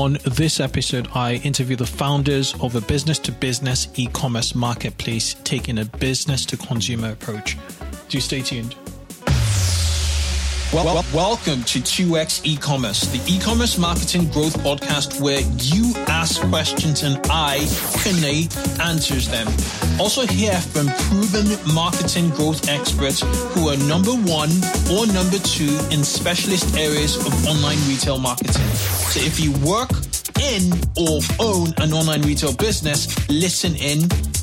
On this episode, I interview the founders of a business to business e commerce marketplace taking a business to consumer approach. Do stay tuned. Well, well, welcome to 2x e-commerce, the e-commerce marketing growth podcast where you ask questions and I, Kunle, answers them. Also hear from proven marketing growth experts who are number one or number two in specialist areas of online retail marketing. So if you work in or own an online retail business, listen in,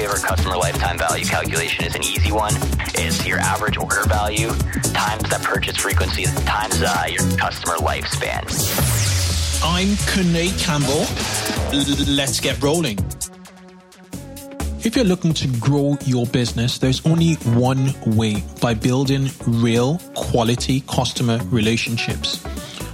Favorite customer lifetime value calculation is an easy one. It's your average order value times that purchase frequency times uh, your customer lifespan. I'm Kunle Campbell. Let's get rolling. If you're looking to grow your business, there's only one way by building real quality customer relationships.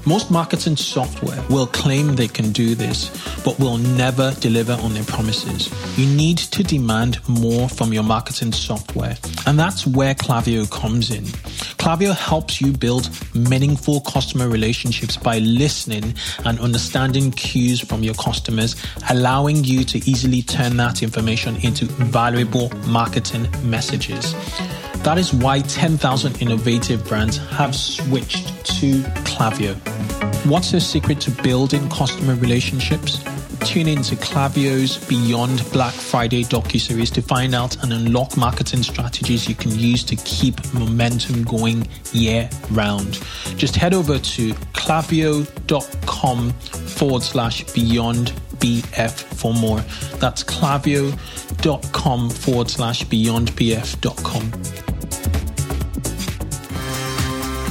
Most marketing software will claim they can do this, but will never deliver on their promises. You need to demand more from your marketing software, and that's where Klaviyo comes in. Klaviyo helps you build meaningful customer relationships by listening and understanding cues from your customers, allowing you to easily turn that information into valuable marketing messages. That is why 10,000 innovative brands have switched to Klaviyo. What's the secret to building customer relationships? Tune in to Klaviyo's Beyond Black Friday docu-series to find out and unlock marketing strategies you can use to keep momentum going year round. Just head over to klaviyo.com forward slash beyond BF for more. That's klaviyo.com forward slash beyondbf.com.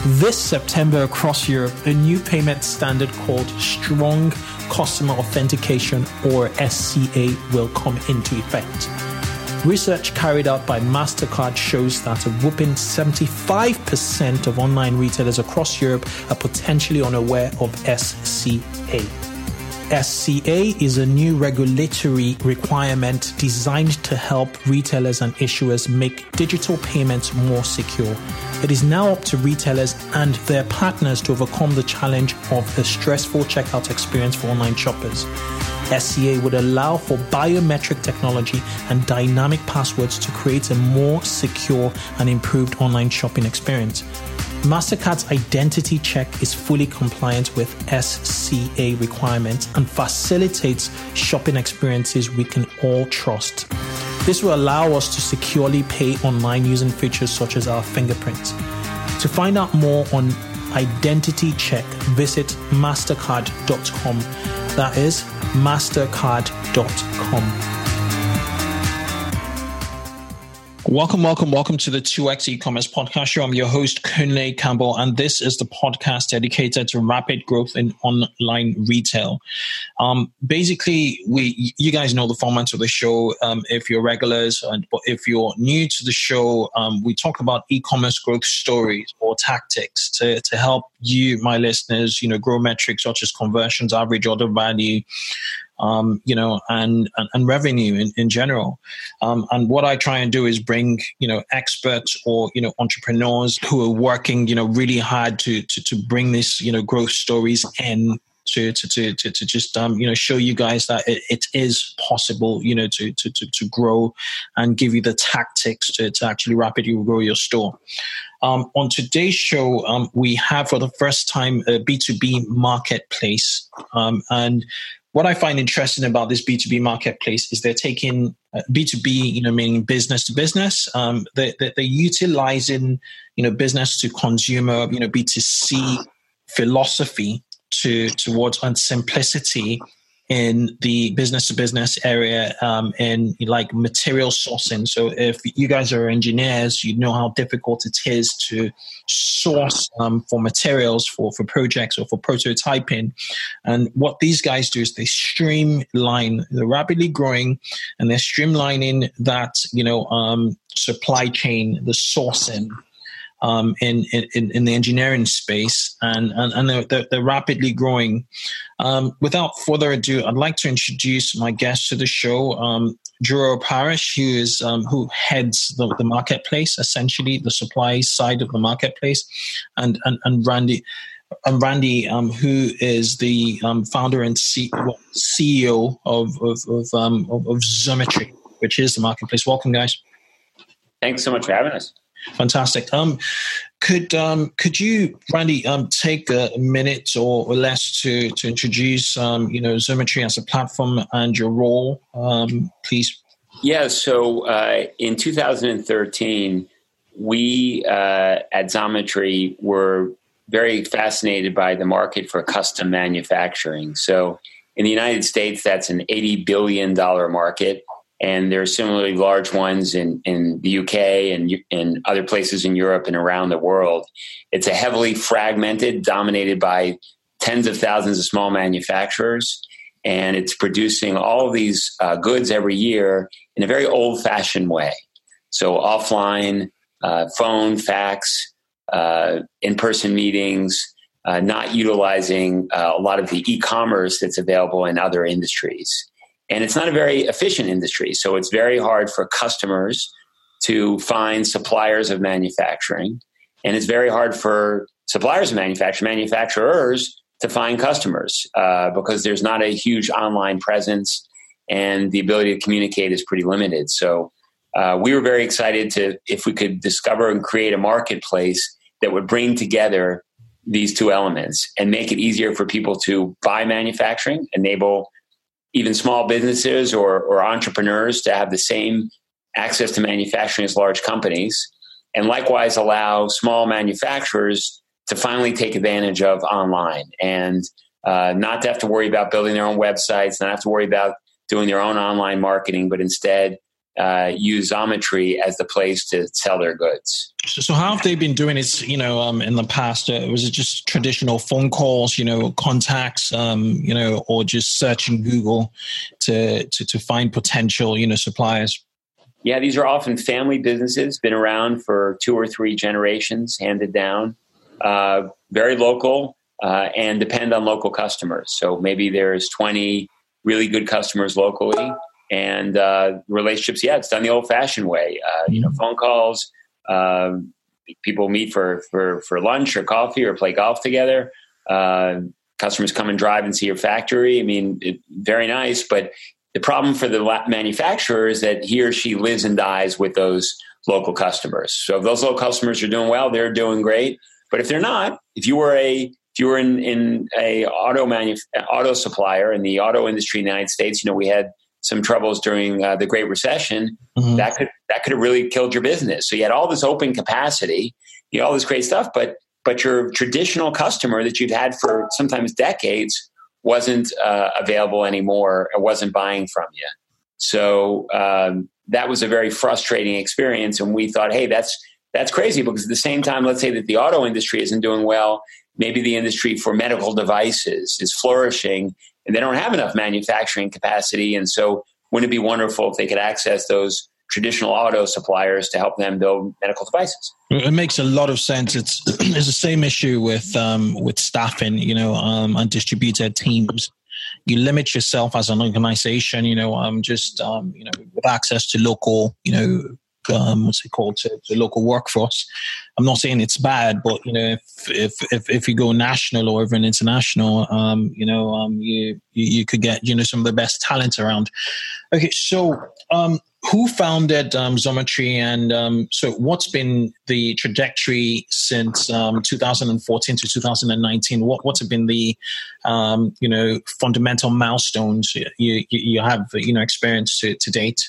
This September across Europe, a new payment standard called Strong Customer Authentication or SCA will come into effect. Research carried out by MasterCard shows that a whooping 75% of online retailers across Europe are potentially unaware of SCA. SCA is a new regulatory requirement designed to help retailers and issuers make digital payments more secure. It is now up to retailers and their partners to overcome the challenge of the stressful checkout experience for online shoppers. SCA would allow for biometric technology and dynamic passwords to create a more secure and improved online shopping experience. MasterCard's identity check is fully compliant with SCA requirements and facilitates shopping experiences we can all trust. This will allow us to securely pay online using features such as our fingerprints. To find out more on identity check, visit mastercard.com. That is mastercard.com. Welcome, welcome, welcome to the 2x e-commerce podcast show. I'm your host, Kunle Campbell, and this is the podcast dedicated to rapid growth in online retail. Um, basically, we, you guys know the format of the show. Um, if you're regulars, and but if you're new to the show, um, we talk about e-commerce growth stories or tactics to, to help you, my listeners, you know, grow metrics such as conversions, average order value, um, you know, and, and, and revenue in, in general. Um, and what I try and do is bring, you know, experts or, you know, entrepreneurs who are working, you know, really hard to, to, to bring this, you know, growth stories in to, to, to, to, to just, um, you know, show you guys that it, it is possible, you know, to, to, to, to grow and give you the tactics to, to actually rapidly grow your store. Um, on today's show, um, we have for the first time a B2B marketplace. Um, and what I find interesting about this B2B marketplace is they're taking uh, B2B, you know, meaning business to business. Um, they, they, they're utilizing, you know, business to consumer, you know, B2C philosophy to towards and simplicity in the business to business area um, in like material sourcing. So if you guys are engineers, you know how difficult it is to source um, for materials for, for projects or for prototyping. And what these guys do is they streamline, they're rapidly growing and they're streamlining that, you know, um, supply chain, the sourcing um, in, in, in the engineering space, and and, and they're, they're rapidly growing. Um, without further ado, I'd like to introduce my guest to the show. Um, Drew Parrish, who is um, who heads the, the marketplace, essentially the supply side of the marketplace, and and, and Randy and Randy, um, who is the um, founder and C- CEO of of of, um, of, of Xometry, which is the marketplace. Welcome, guys. Thanks so much for having us. Fantastic. Um, could um, could you, Randy, um, take a minute or, less to to introduce um, you know Xometry as a platform and your role, um, please? Yeah. So uh, in 2013, we uh, at Xometry were very fascinated by the market for custom manufacturing. So in the United States, that's an $80 billion market and there are similarly large ones in, in the UK and in other places in Europe and around the world. It's a heavily fragmented, dominated by tens of thousands of small manufacturers, and it's producing all these uh, goods every year in a very old fashioned way. So, offline, uh, phone, fax, uh, in person meetings, uh, not utilizing uh, a lot of the e commerce that's available in other industries. And it's not a very efficient industry. So it's very hard for customers to find suppliers of manufacturing. And it's very hard for suppliers of manufacturing, manufacturers to find customers uh, because there's not a huge online presence and the ability to communicate is pretty limited. So uh, we were very excited to, if we could discover and create a marketplace that would bring together these two elements and make it easier for people to buy manufacturing, enable even small businesses or, or entrepreneurs to have the same access to manufacturing as large companies, and likewise allow small manufacturers to finally take advantage of online and uh, not to have to worry about building their own websites, not have to worry about doing their own online marketing, but instead uh, use Xometry as the place to sell their goods. So, how have they been doing it? You know, um, in the past, uh, was it just traditional phone calls? You know, contacts. Um, you know, or just searching Google to, to to find potential you know suppliers. Yeah, these are often family businesses, been around for two or three generations, handed down, uh, very local, uh, and depend on local customers. So maybe there's 20 really good customers locally, and uh, relationships. Yeah, it's done the old-fashioned way. Uh, you know, mm-hmm. phone calls. Um, people meet for for for lunch or coffee or play golf together. Uh, customers come and drive and see your factory. I mean, it, very nice, but the problem for the manufacturer is that he or she lives and dies with those local customers. So if those local customers are doing well, they're doing great. But if they're not, if you were a if you were in, in a auto manuf- auto supplier in the auto industry in the United States, you know we had some troubles during uh, the Great Recession, mm-hmm. that could that could have really killed your business. So you had all this open capacity, you had all this great stuff, but but your traditional customer that you've had for sometimes decades wasn't uh, available anymore and wasn't buying from you. So um, that was a very frustrating experience, and we thought, hey, that's that's crazy because at the same time, let's say that the auto industry isn't doing well, maybe the industry for medical devices is flourishing and they don't have enough manufacturing capacity. And so, wouldn't it be wonderful if they could access those traditional auto suppliers to help them build medical devices? It makes a lot of sense. It's it's the same issue with um, with staffing, you know, um, and distributed teams. You limit yourself as an organization, you know, um, just um, you know, with access to local, you know, um, what's it called to the local workforce. I'm not saying it's bad, but you know, if if if, if you go national or even international, um, you know, um, you, you, you could get you know some of the best talent around. Okay, so um, who founded um, Xometry, and um, so what's been the trajectory since um, 2014 to 2019? What what's been the um, you know fundamental milestones you, you, you have you know experienced to, to date?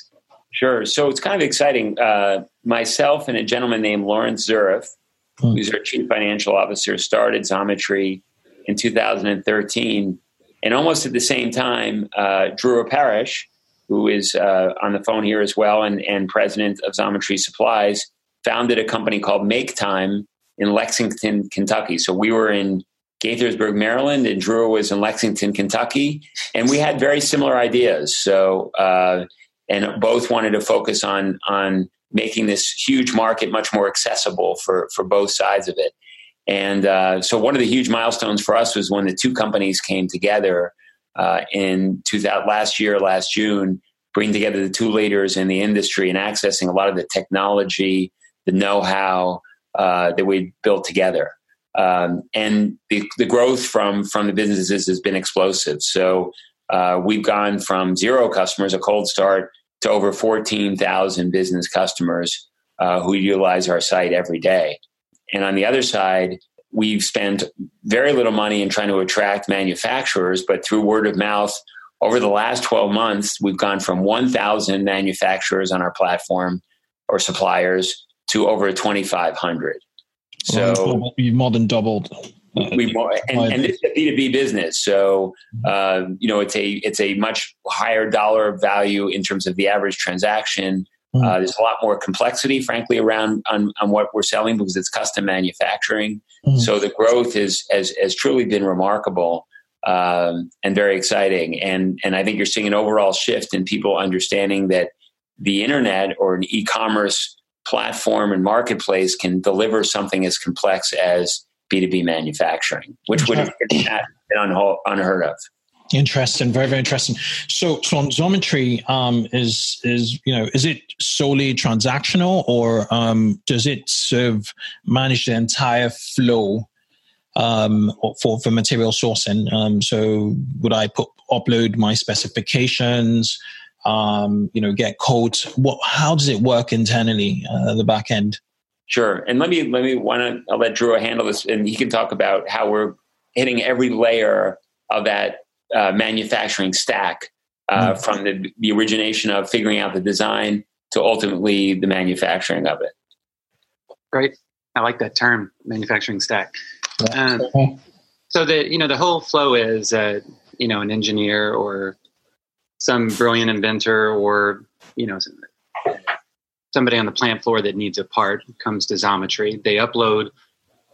Sure. So it's kind of exciting. Uh, myself and a gentleman named Laurence Zuriff, hmm. who's our chief financial officer, started Xometry in 2013. And almost at the same time, uh, Drew Parrish, who is uh, on the phone here as well and, and president of Xometry Supplies, founded a company called MakeTime in Lexington, Kentucky. So we were in Gaithersburg, Maryland, and Drew was in Lexington, Kentucky. And we had very similar ideas. So, uh, and both wanted to focus on on making this huge market much more accessible for for both sides of it. And uh, so, one of the huge milestones for us was when the two companies came together uh, in 2000, last year, last June, bringing together the two leaders in the industry and accessing a lot of the technology, the know-how uh, that we built together. Um, and the, the, growth from from the businesses has been explosive. So uh, we've gone from zero customers, a cold start, to over 14,000 business customers uh, who utilize our site every day. And on the other side, we've spent very little money in trying to attract manufacturers, but through word of mouth, over the last 12 months, we've gone from 1,000 manufacturers on our platform or suppliers to over 2,500. So you've more than doubled. We more, and, and is a B two B business, so uh, you know it's a it's a much higher dollar value in terms of the average transaction. Mm. Uh, there's a lot more complexity, frankly, around on, on what we're selling because it's custom manufacturing. Mm. So the growth is has, has truly been remarkable um, and very exciting. And and I think you're seeing an overall shift in people understanding that the internet or an e-commerce platform and marketplace can deliver something as complex as B2B manufacturing, which would have been unheard of. Interesting, very very interesting. So, so on Xometry, um, is is you know is it solely transactional or um, does it serve manage the entire flow um, for for material sourcing? Um, so, would I put upload my specifications? Um, you know, get codes. What? How does it work internally? Uh, the back end. Sure, and let me let me want to I'll let Drew handle this, and he can talk about how we're hitting every layer of that uh, manufacturing stack uh, mm-hmm. from the, the origination of figuring out the design to ultimately the manufacturing of it. Great, I like that term, manufacturing stack. Um, so the you know the whole flow is uh, you know an engineer or some brilliant inventor or you know somebody on the plant floor that needs a part comes to Xometry. They upload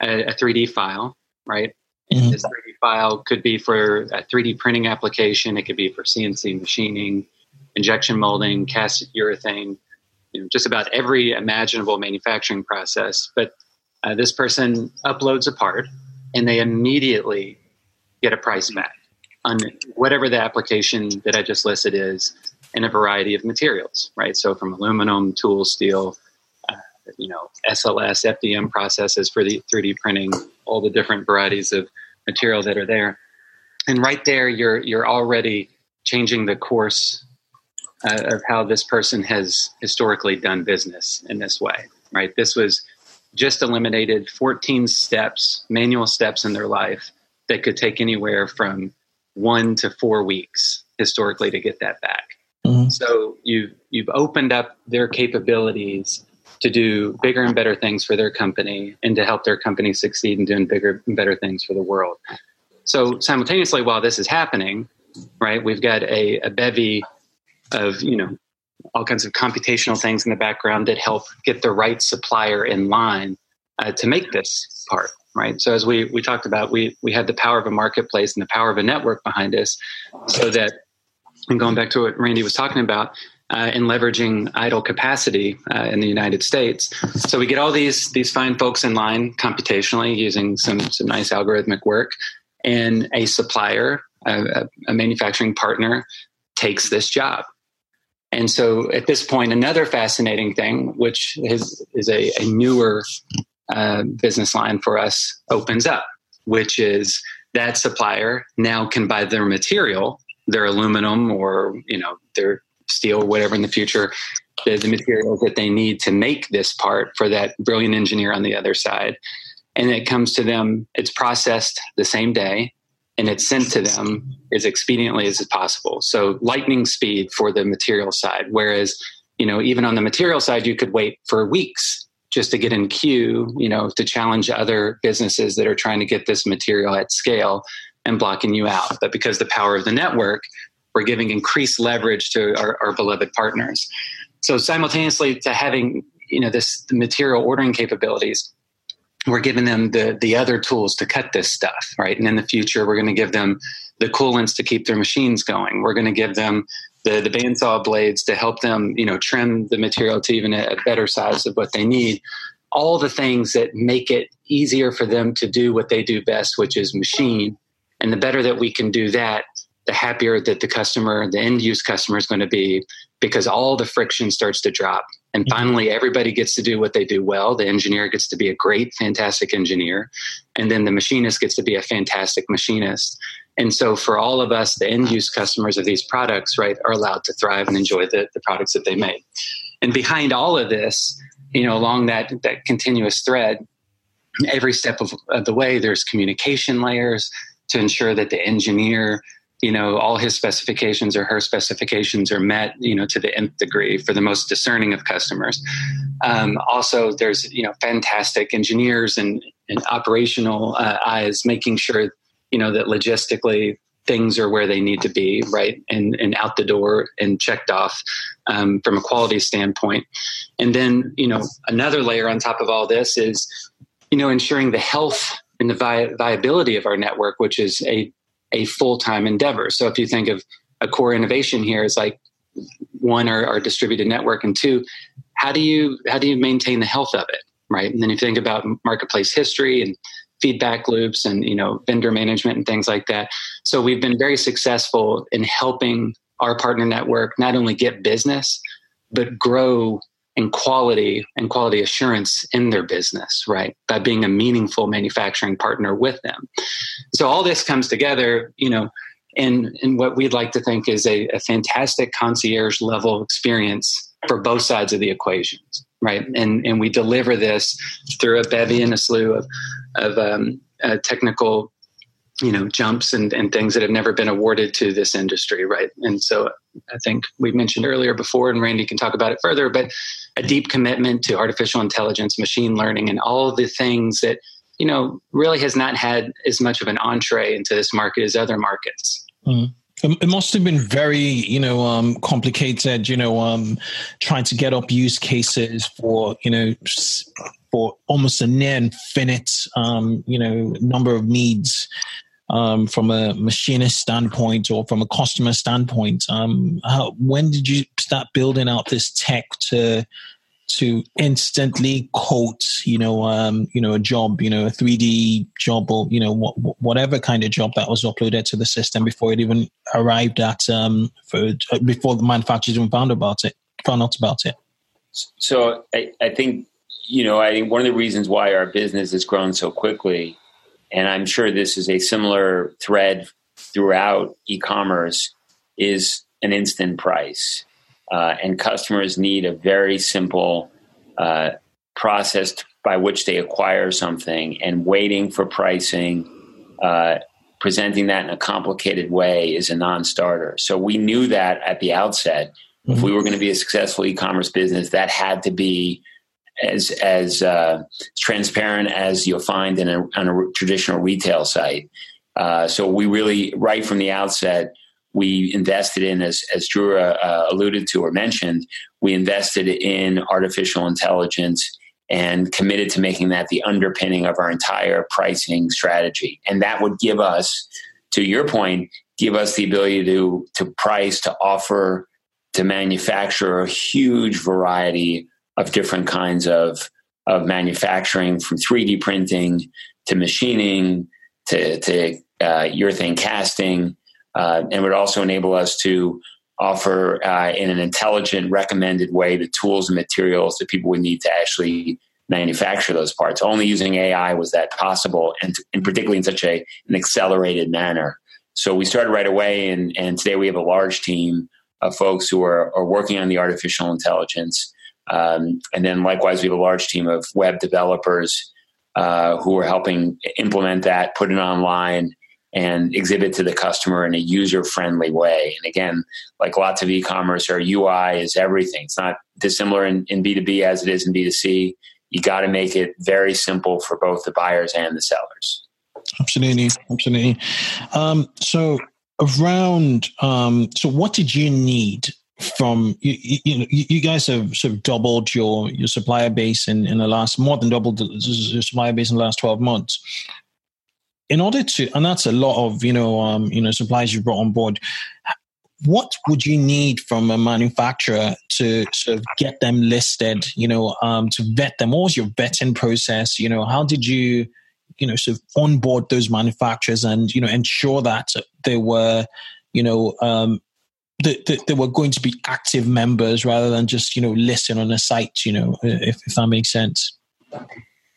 a, a 3D file, right? Mm-hmm. This 3D file could be for a 3D printing application. It could be for CNC machining, injection molding, cast urethane, you know, just about every imaginable manufacturing process. But uh, this person uploads a part, and they immediately get a price back on whatever the application that I just listed is in a variety of materials, right? So from aluminum, tool, steel, uh, you know, SLS, FDM processes for the 3D printing, all the different varieties of material that are there. And right there, you're you're already changing the course uh, of how this person has historically done business in this way, right? This was just eliminated 14 steps, manual steps in their life that could take anywhere from one to four weeks historically to get that back. So you've you've opened up their capabilities to do bigger and better things for their company and to help their company succeed in doing bigger and better things for the world. So simultaneously, while this is happening, right, we've got a, a bevy of you know all kinds of computational things in the background that help get the right supplier in line uh, to make this part right so as we we talked about we we had the power of a marketplace and the power of a network behind us so that and going back to what Randy was talking about, uh, in leveraging idle capacity uh, in the United States. So we get all these these fine folks in line computationally using some some nice algorithmic work, and a supplier, a, a manufacturing partner, takes this job. And so at this point, another fascinating thing, which is is a, a newer uh, business line for us, opens up, which is that supplier now can buy their material their aluminum or you know their steel whatever in the future the, the materials that they need to make this part for that brilliant engineer on the other side. And it comes to them it's processed the same day and it's sent to them as expediently as possible. So lightning speed for the material side whereas you know even on the material side you could wait for weeks just to get in queue you know to challenge other businesses that are trying to get this material at scale and blocking you out. But because the power of the network, we're giving increased leverage to our, our beloved partners. So simultaneously to having you know this material ordering capabilities, we're giving them the the other tools to cut this stuff, right? And in the future, we're going to give them the coolants to keep their machines going. We're going to give them the the bandsaw blades to help them you know trim the material to even a, a better size of what they need all the things that make it easier for them to do what they do best which is machine and the better that we can do that the happier that the customer the end use customer is going to be because all the friction starts to drop. And mm-hmm. finally everybody gets to do what they do well. The engineer gets to be a great fantastic engineer. And then the machinist gets to be a fantastic machinist. And so for all of us, the end use customers of these products, right, are allowed to thrive and enjoy the, the products that they make. And behind all of this, you know, along that, that continuous thread, every step of, of the way, there's communication layers to ensure that the engineer, you know, all his specifications or her specifications are met, you know, to the nth degree for the most discerning of customers. Um, also, there's, you know, fantastic engineers and, and operational uh, eyes making sure you know that logistically things are where they need to be right and and out the door and checked off um, from a quality standpoint and then you know another layer on top of all this is you know ensuring the health and the vi- viability of our network which is a a full-time endeavor. So if you think of a core innovation here is like one our, our distributed network and two how do you how do you maintain the health of it right? And then if you think about marketplace history and feedback loops and you know vendor management and things like that. So we've been very successful in helping our partner network not only get business but grow in quality and quality assurance in their business right by being a meaningful manufacturing partner with them so all this comes together you know in in what we'd like to think is a, a fantastic concierge level experience for both sides of the equations right? And and we deliver this through a bevy and a slew of of um, uh, technical, you know, jumps and, and things that have never been awarded to this industry, right? And so I think we mentioned earlier before, and Randy can talk about it further, but a deep commitment to artificial intelligence, machine learning, and all the things that you know really has not had as much of an entree into this market as other markets. Mm. It must have been very, you know, um, complicated, you know, um, trying to get up use cases for, you know, for almost a near infinite, um, you know, number of needs um, from a machinist standpoint or from a customer standpoint. Um, how, when did you start building out this tech to to instantly quote, you know, um, you know, a job, you know, a 3D job or, you know, wh- whatever kind of job that was uploaded to the system before it even arrived at, um, for, uh, before the manufacturers even found about it, found out about it. So I, I think, you know, I think one of the reasons why our business has grown so quickly, and I'm sure this is a similar thread throughout e-commerce, is an instant price. Uh, and customers need a very simple uh, process by which they acquire something and waiting for pricing uh, presenting that in a complicated way is a non-starter. So we knew that at the outset. Mm-hmm. if we were going to be a successful e-commerce business that had to be as as uh, transparent as you'll find in a, on a traditional retail site uh, so we really right from the outset we invested in, as, as Drew uh, alluded to or mentioned, we invested in artificial intelligence and committed to making that the underpinning of our entire pricing strategy. And that would give us, to your point, give us the ability to, to price, to offer, to manufacture a huge variety of different kinds of, of manufacturing from 3D printing to machining to, to uh, urethane casting uh, and would also enable us to offer uh, in an intelligent, recommended way the tools and materials that people would need to actually manufacture those parts. Only using AI was that possible, and, and particularly in such a, an accelerated manner. So we started right away, and, and today we have a large team of folks who are, are working on the artificial intelligence. Um, and then likewise, we have a large team of web developers uh, who are helping implement that, put it online, and exhibit to the customer in a user friendly way. And again, like lots of e commerce, our UI is everything. It's not dissimilar in, in B2B as it is in B2C. You got to make it very simple for both the buyers and the sellers. Absolutely. Absolutely. Um, so, around, um, so what did you need from you, you, know you guys have sort of doubled your your supplier base in, in the last more than doubled the, the supplier base in the last 12 months in order to, and that's a lot of you know um, you know supplies you brought on board. what would you need from a manufacturer to sort of get them listed? You know, um, to vet them. What was your vetting process? You know, how did you, you know, sort of onboard those manufacturers and you know ensure that they were, you know, um, that, that were going to be active members rather than just you know listing on a site. You know, if, if that makes sense.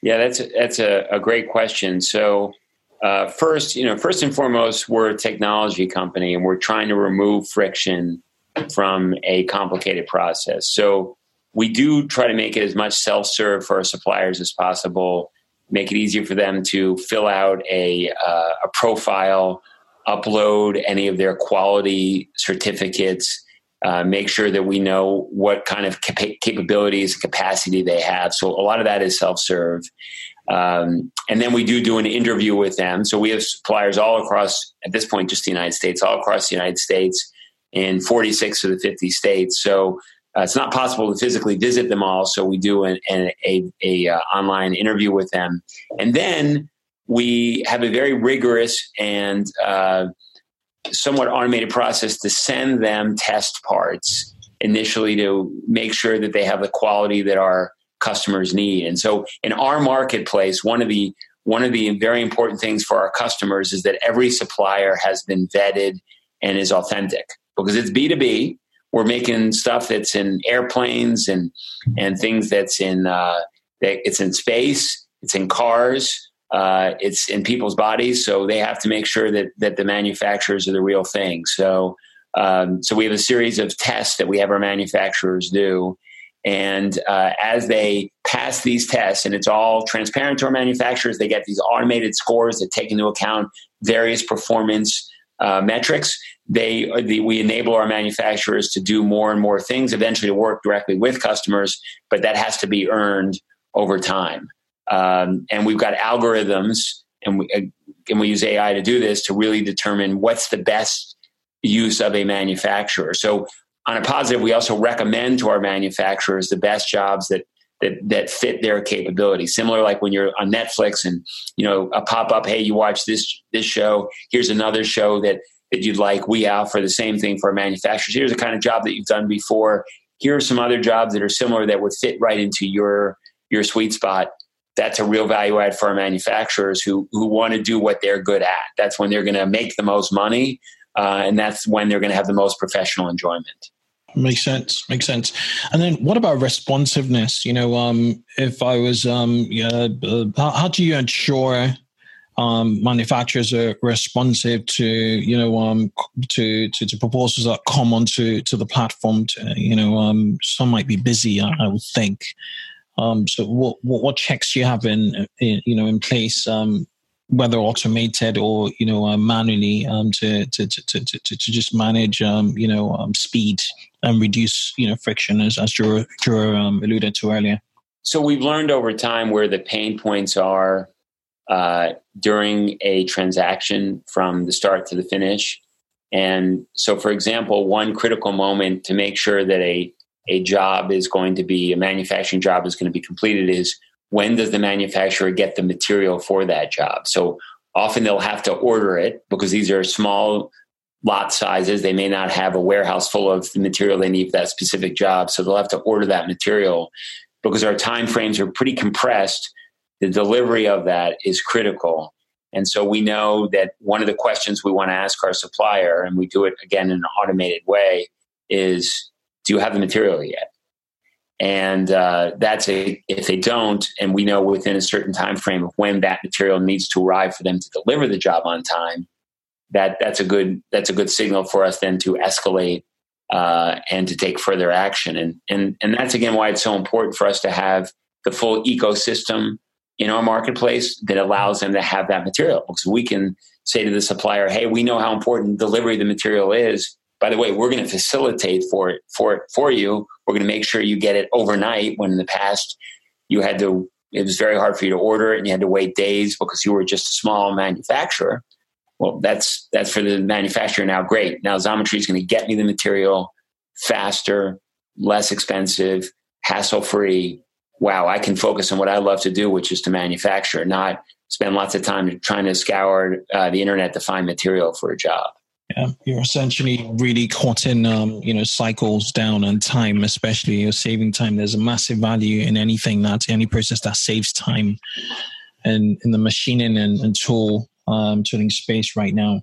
Yeah, that's a, that's a, a great question. So uh, first, you know, first and foremost, we're a technology company and we're trying to remove friction from a complicated process. So we do try to make it as much self-serve for our suppliers as possible. Make it easier for them to fill out a uh, a profile, upload any of their quality certificates, uh, make sure that we know what kind of cap- capabilities and capacity they have. So a lot of that is self-serve. Um, and then we do do an interview with them. So we have suppliers all across, at this point, just the United States, all across the United States in 46 of the 50 states. So uh, it's not possible to physically visit them all. So we do an, an a, a uh, online interview with them, and then we have a very rigorous and uh, somewhat automated process to send them test parts initially to make sure that they have the quality that our customers need. And so in our marketplace, one of the one of the very important things for our customers is that every supplier has been vetted and is authentic because it's B2B. We're making stuff that's in airplanes and and things that's in uh, that it's in space, it's in cars, uh, it's in people's bodies. So they have to make sure that that the manufacturers are the real thing. So um, so we have a series of tests that we have our manufacturers do, and uh, as they pass these tests, and it's all transparent to our manufacturers, they get these automated scores that take into account various performance uh, metrics. They, the, we enable our manufacturers to do more and more things, eventually to work directly with customers, but that has to be earned over time. Um, and we've got algorithms, and we, uh, and we use AI to do this to really determine what's the best use of a manufacturer. So on a positive, we also recommend to our manufacturers the best jobs that that that fit their capability. Similar, like when you're on Netflix and you know a pop up, hey, you watch this this show. Here's another show that that you'd like. We offer the same thing for manufacturers. Here's the kind of job that you've done before. Here are some other jobs that are similar that would fit right into your your sweet spot. That's a real value add for our manufacturers who who want to do what they're good at. That's when they're going to make the most money, uh, and that's when they're going to have the most professional enjoyment. Makes sense. Makes sense. And then what about responsiveness? You know, um, if I was, um, yeah, uh, how, how, do you ensure um, manufacturers are responsive to, you know, um, to, to, to proposals that come onto to the platform? To, you know, um, some might be busy, I, I would think. Um, so what, what, what checks do you have in, in you know in place um, whether automated or you know uh, manually um, to, to, to, to, to, to just manage um, you know um, speed and reduce you know friction as as Drew, um, alluded to earlier. So we've learned over time where the pain points are uh, during a transaction from the start to the finish. And so, for example, one critical moment to make sure that a a job is going to be a manufacturing job is going to be completed is when does the manufacturer get the material for that job? So often they'll have to order it because these are small lot sizes. They may not have a warehouse full of the material they need for that specific job. So they'll have to order that material because our time frames are pretty compressed. The delivery of that is critical. And so we know that one of the questions we want to ask our supplier, and we do it again in an automated way, is do you have the material yet? and uh, that's a if they don't and we know within a certain time frame of when that material needs to arrive for them to deliver the job on time that that's a good that's a good signal for us then to escalate uh, and to take further action. And and and that's again why it's so important for us to have the full ecosystem in our marketplace that allows them to have that material. Because we can say to the supplier hey we know how important delivery of the material is by the way, we're going to facilitate for it for it for you. We're going to make sure you get it overnight. When in the past you had to, it was very hard for you to order it, and you had to wait days because you were just a small manufacturer. Well, that's that's for the manufacturer now. Great. Now Xometry is going to get me the material faster, less expensive, hassle free. Wow, I can focus on what I love to do, which is to manufacture, not spend lots of time trying to scour uh, the internet to find material for a job. Yeah, you're essentially really cutting, um, you know, cycles down and time, especially you're saving time. There's a massive value in anything that any process that saves time, and in the machining and, and tool um, tooling space right now.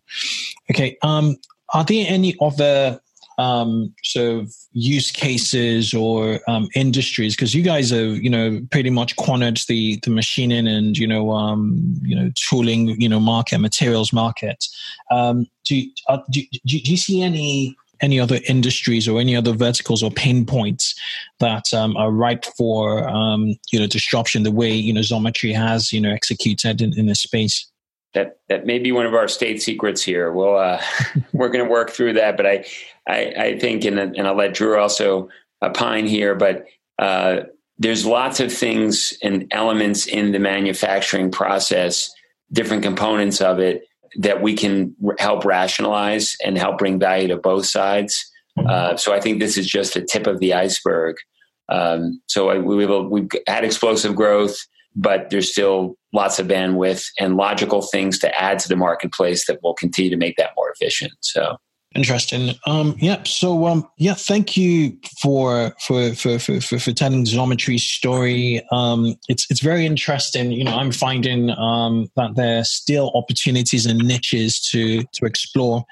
Okay, um, are there any other um, sort of use cases or um, industries? Because you guys have, you know, pretty much cornered the the machining and you know, um, you know, tooling, you know, market, materials market. Um, do, uh, do, do, do you see any any other industries or any other verticals or pain points that um, are ripe for um, you know disruption the way you know Xometry has you know executed in, in this space that that may be one of our state secrets here. Well, uh, we're going to work through that, but I I, I think, and, and I'll let Drew also opine here, but uh, there's lots of things and elements in the manufacturing process, different components of it that we can r- help rationalize and help bring value to both sides. Uh, so I think this is just the tip of the iceberg. Um, so I, we have we've had explosive growth but there's still lots of bandwidth and logical things to add to the marketplace that will continue to make that more efficient. So Interesting. Um, yeah. So, um, yeah. Thank you for for for for for, for telling Xometry's story. Um, it's it's very interesting. You know, I'm finding um, that there are still opportunities and niches to to explore,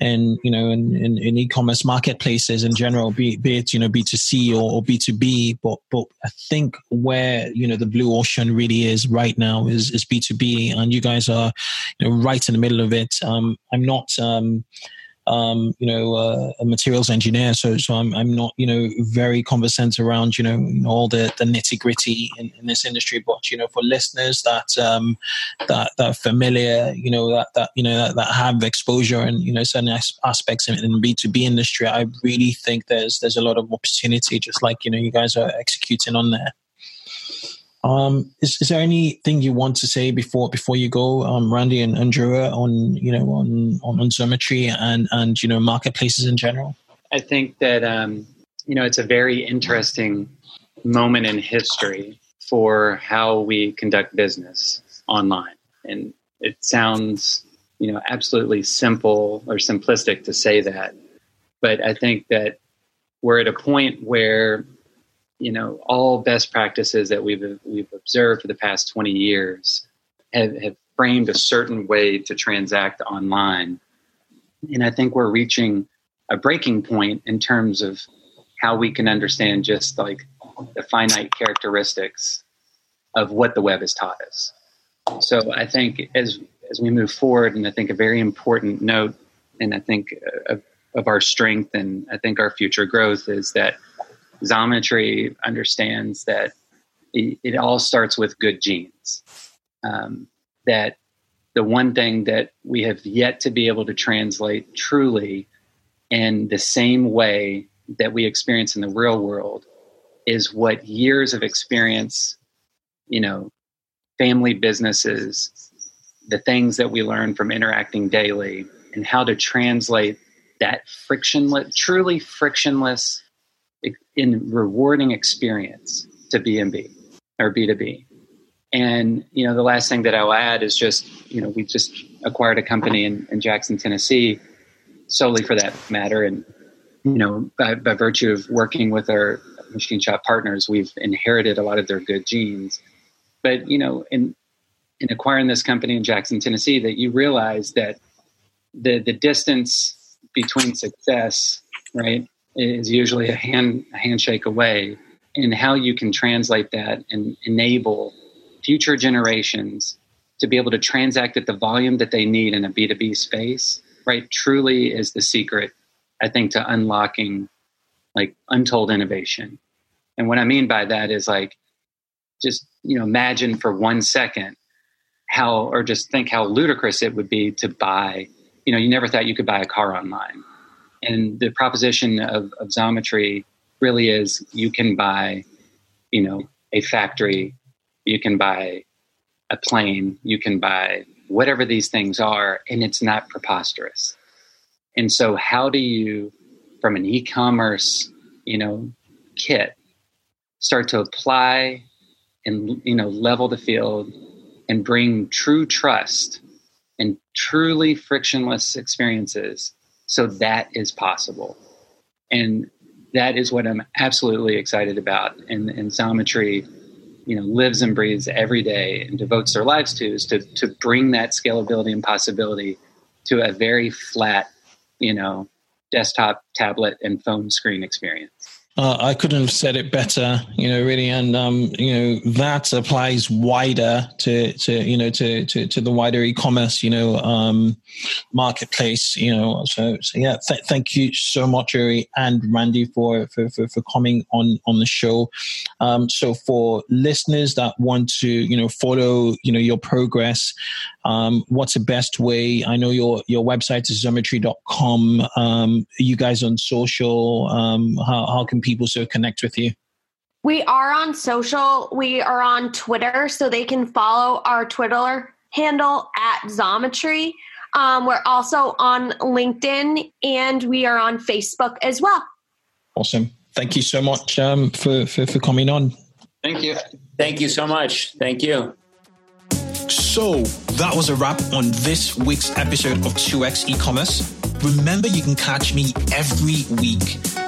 and you know, in, in, in e-commerce marketplaces in general, be, be it you know B2C or, or B2B. But but I think where you know the blue ocean really is right now is is B2B, and you guys are you know right in the middle of it. Um, I'm not. Um, um, you know, uh, a materials engineer. So, so I'm, I'm not, you know, very conversant around, you know, all the, the nitty gritty in, in, this industry. But, you know, for listeners that, um, that, that familiar, you know, that, that, you know, that, that have exposure and, you know, certain aspects in, in B2B industry, I really think there's, there's a lot of opportunity, just like, you know, you guys are executing on there. Um, is, is there anything you want to say before before you go, um, Randy and Andrea, on you know on on, on and and you know marketplaces in general? I think that um, you know it's a very interesting moment in history for how we conduct business online, and it sounds you know absolutely simple or simplistic to say that, but I think that we're at a point where you know all best practices that we've we've observed for the past 20 years have, have framed a certain way to transact online. And i think we're reaching a breaking point in terms of how we can understand just like the finite characteristics of what the web has taught us. So i think as as we move forward and i think a very important note and i think uh, of, of our strength and i think our future growth is that Xometry understands that it, it all starts with good genes. Um, that the one thing that we have yet to be able to translate truly in the same way that we experience in the real world is what years of experience, you know, family businesses, the things that we learn from interacting daily, and how to translate that frictionless, truly frictionless in rewarding experience to B&B or B2B. And, you know, the last thing that I'll add is just, you know, we just acquired a company in, in Jackson, Tennessee, solely for that matter. And, you know, by, by virtue of working with our machine shop partners, we've inherited a lot of their good genes. But, you know, in, in acquiring this company in Jackson, Tennessee, that you realize that the, the distance between success, right, is usually a hand a handshake away and how you can translate that and enable future generations to be able to transact at the volume that they need in a B2B space, right, truly is the secret, I think, to unlocking like untold innovation. And what I mean by that is like just, you know, imagine for one second how or just think how ludicrous it would be to buy, you know, you never thought you could buy a car online and the proposition of, of Xometry really is you can buy, you know, a factory, you can buy a plane, you can buy whatever these things are, and it's not preposterous. And so, how do you, from an e-commerce, you know, kit, start to apply and you know level the field and bring true trust and truly frictionless experiences so that is possible. And that is what I'm absolutely excited about. And, and you know, lives and breathes every day and devotes their lives to is to, to bring that scalability and possibility to a very flat, you know, desktop, tablet, and phone screen experience. Uh, I couldn't have said it better, you know, really. And, um, you know, that applies wider to, to, you know, to, to, to the wider e-commerce, you know, um, marketplace, you know, so, so yeah, th- thank you so much, Uri and Randy for, for, for, for coming on, on the show. Um, so for listeners that want to, you know, follow, you know, your progress, um, what's the best way? I know your, your website is xometry.com. Um, you guys on social, um, how, how can people so connect with you? We are on social. We are on Twitter, so they can follow our Twitter handle at Xometry. Um, we're also on LinkedIn and we are on Facebook as well. Awesome. Thank you so much um, for, for, for coming on. Thank you. Thank you so much. Thank you. So that was a wrap on this week's episode of 2x e-commerce. Remember, you can catch me every week